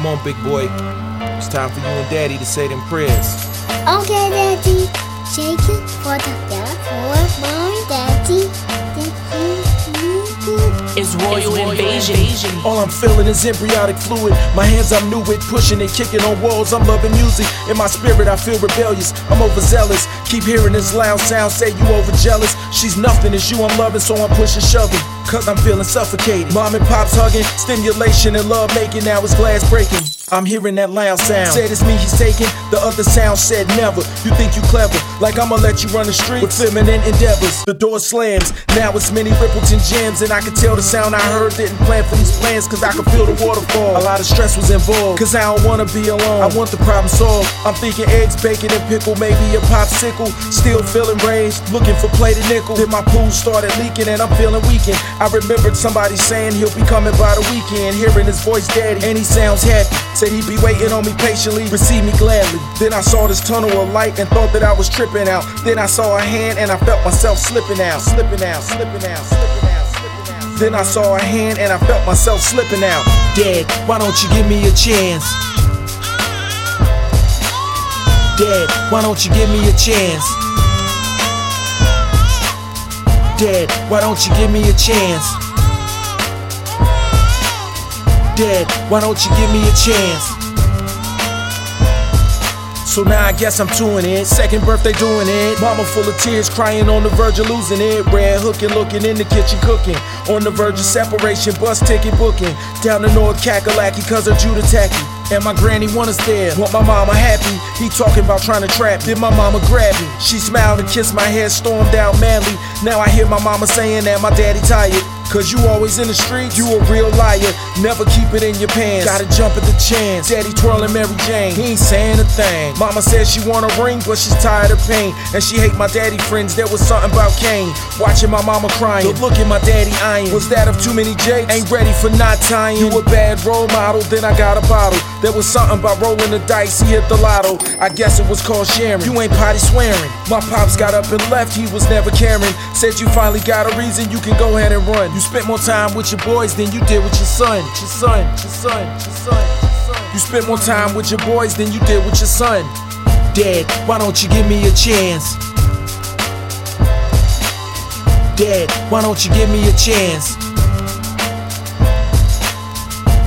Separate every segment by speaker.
Speaker 1: Come on, big boy. It's time for you and daddy to say them prayers.
Speaker 2: Okay, Daddy. Shake it for the dad, for mom, Daddy. Daddy,
Speaker 3: It's royal, invasion.
Speaker 1: All I'm feeling is embryonic fluid. My hands I'm new with, pushing and kicking on walls. I'm loving music. In my spirit, I feel rebellious. I'm overzealous. Keep hearing this loud sound, say you over jealous. She's nothing, it's you I'm loving, so I'm pushing, shoving. Cause I'm feeling suffocated. Mom and pops hugging, stimulation and love making. Now it's glass breaking. I'm hearing that loud sound. Said it's me he's taking. The other sound said never. You think you clever, like I'ma let you run the street with feminine endeavors. The door slams. Now it's many Rippleton gems, and I can tell the sound I heard didn't plan for these plans, cause I can feel the waterfall. A lot of stress was involved, cause I don't wanna be alone. I want the problem solved. I'm thinking eggs, bacon, and pickle, maybe a popsicle. Still feeling raised, looking for plated nickel. Then my pool started leaking, and I'm feeling weakened. I remembered somebody saying he'll be coming by the weekend. Hearing his voice, daddy, and he sounds happy. Said he'd be waiting on me patiently, receive me gladly. Then I saw this tunnel of light and thought that I was tripping out. Then I saw a hand and I felt myself slipping out, slipping out, slipping out, slipping out, slipping out. Then I saw a hand and I felt myself slipping out. Dad, why don't you give me a chance? Dad, why don't you give me a chance? Dad, why don't you give me a chance? Dad, why don't you give me a chance? So now I guess I'm doing it. Second birthday doing it. Mama full of tears, crying on the verge of losing it. Red hooking, looking in the kitchen cooking. On the verge of separation, bus ticket booking. Down to North Kakalaki, cause her Judah tacky. And my granny want us there. Want my mama happy. He talking about trying to trap. Then my mama grab me. She smiled and kissed my head, stormed out manly. Now I hear my mama saying that my daddy tired. Cause you always in the streets, you a real liar. Never keep it in your pants. Gotta jump at the chance. Daddy twirling Mary Jane, he ain't saying a thing. Mama says she want a ring, but she's tired of pain. And she hate my daddy friends, there was something about Kane. Watching my mama crying, the look at my daddy eyeing. Was that of too many Jakes? Ain't ready for not tying. You a bad role model, then I got a bottle. There was something about rolling the dice, he hit the lotto. I guess it was called sharing. You ain't potty swearing. My pops got up and left, he was never caring. Said you finally got a reason, you can go ahead and run. You spent more time with your boys than you did with your son. Your son, your son, your son, your son. You spent more time with your boys than you did with your son. Dad, why don't you give me a chance? Dad, why don't you give me a chance?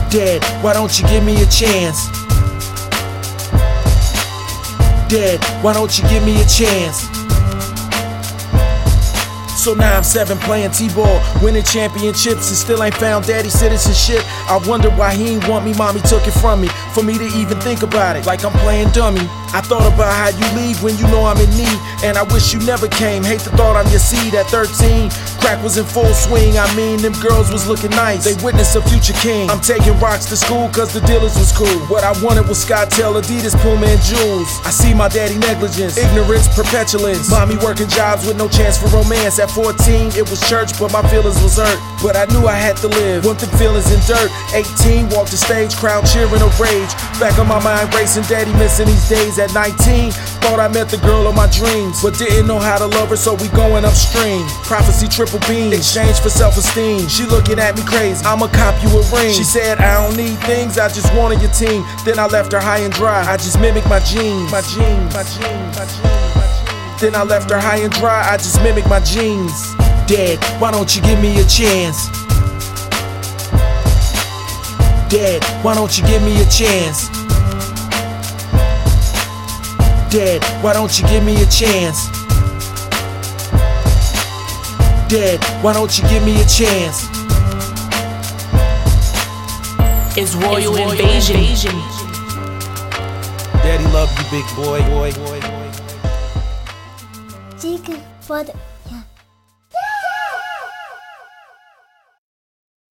Speaker 1: Dad, why don't you give me a chance? Dad, why don't you give me a chance? So now I'm seven playing T-ball, winning championships, and still ain't found daddy citizenship. I wonder why he ain't want me, mommy took it from me. For me to even think about it, like I'm playing dummy. I thought about how you leave when you know I'm in need, and I wish you never came. Hate the thought I'm your seed at 13. Crack was in full swing, I mean, them girls was looking nice. They witnessed a future king. I'm taking rocks to school cause the dealers was cool. What I wanted was Scottail, Adidas, Puma, and Jewels. I see my daddy negligence, ignorance, perpetuance. Mommy working jobs with no chance for romance. At 14, it was church, but my feelings was hurt. But I knew I had to live. Want them feelings in dirt. 18, walked the stage, crowd cheering a rage. Back on my mind, racing, daddy missing these days. At 19, thought I met the girl of my dreams, but didn't know how to love her, so we going upstream. Prophecy triple beam, exchange for self-esteem. She looking at me crazy. I'ma cop you a ring. She said I don't need things, I just wanted your team. Then I left her high and dry. I just mimicked my genes, my genes, my genes, my genes, my genes. Then I left her high and dry. I just mimicked my genes. Dad, why don't you give me a chance? Dad, why don't you give me a chance? Dad, why don't you give me a chance? Dad, why don't you give me a chance?
Speaker 3: It's royal, invasion.
Speaker 1: Daddy love you, big boy. boy, boy, boy.
Speaker 2: For the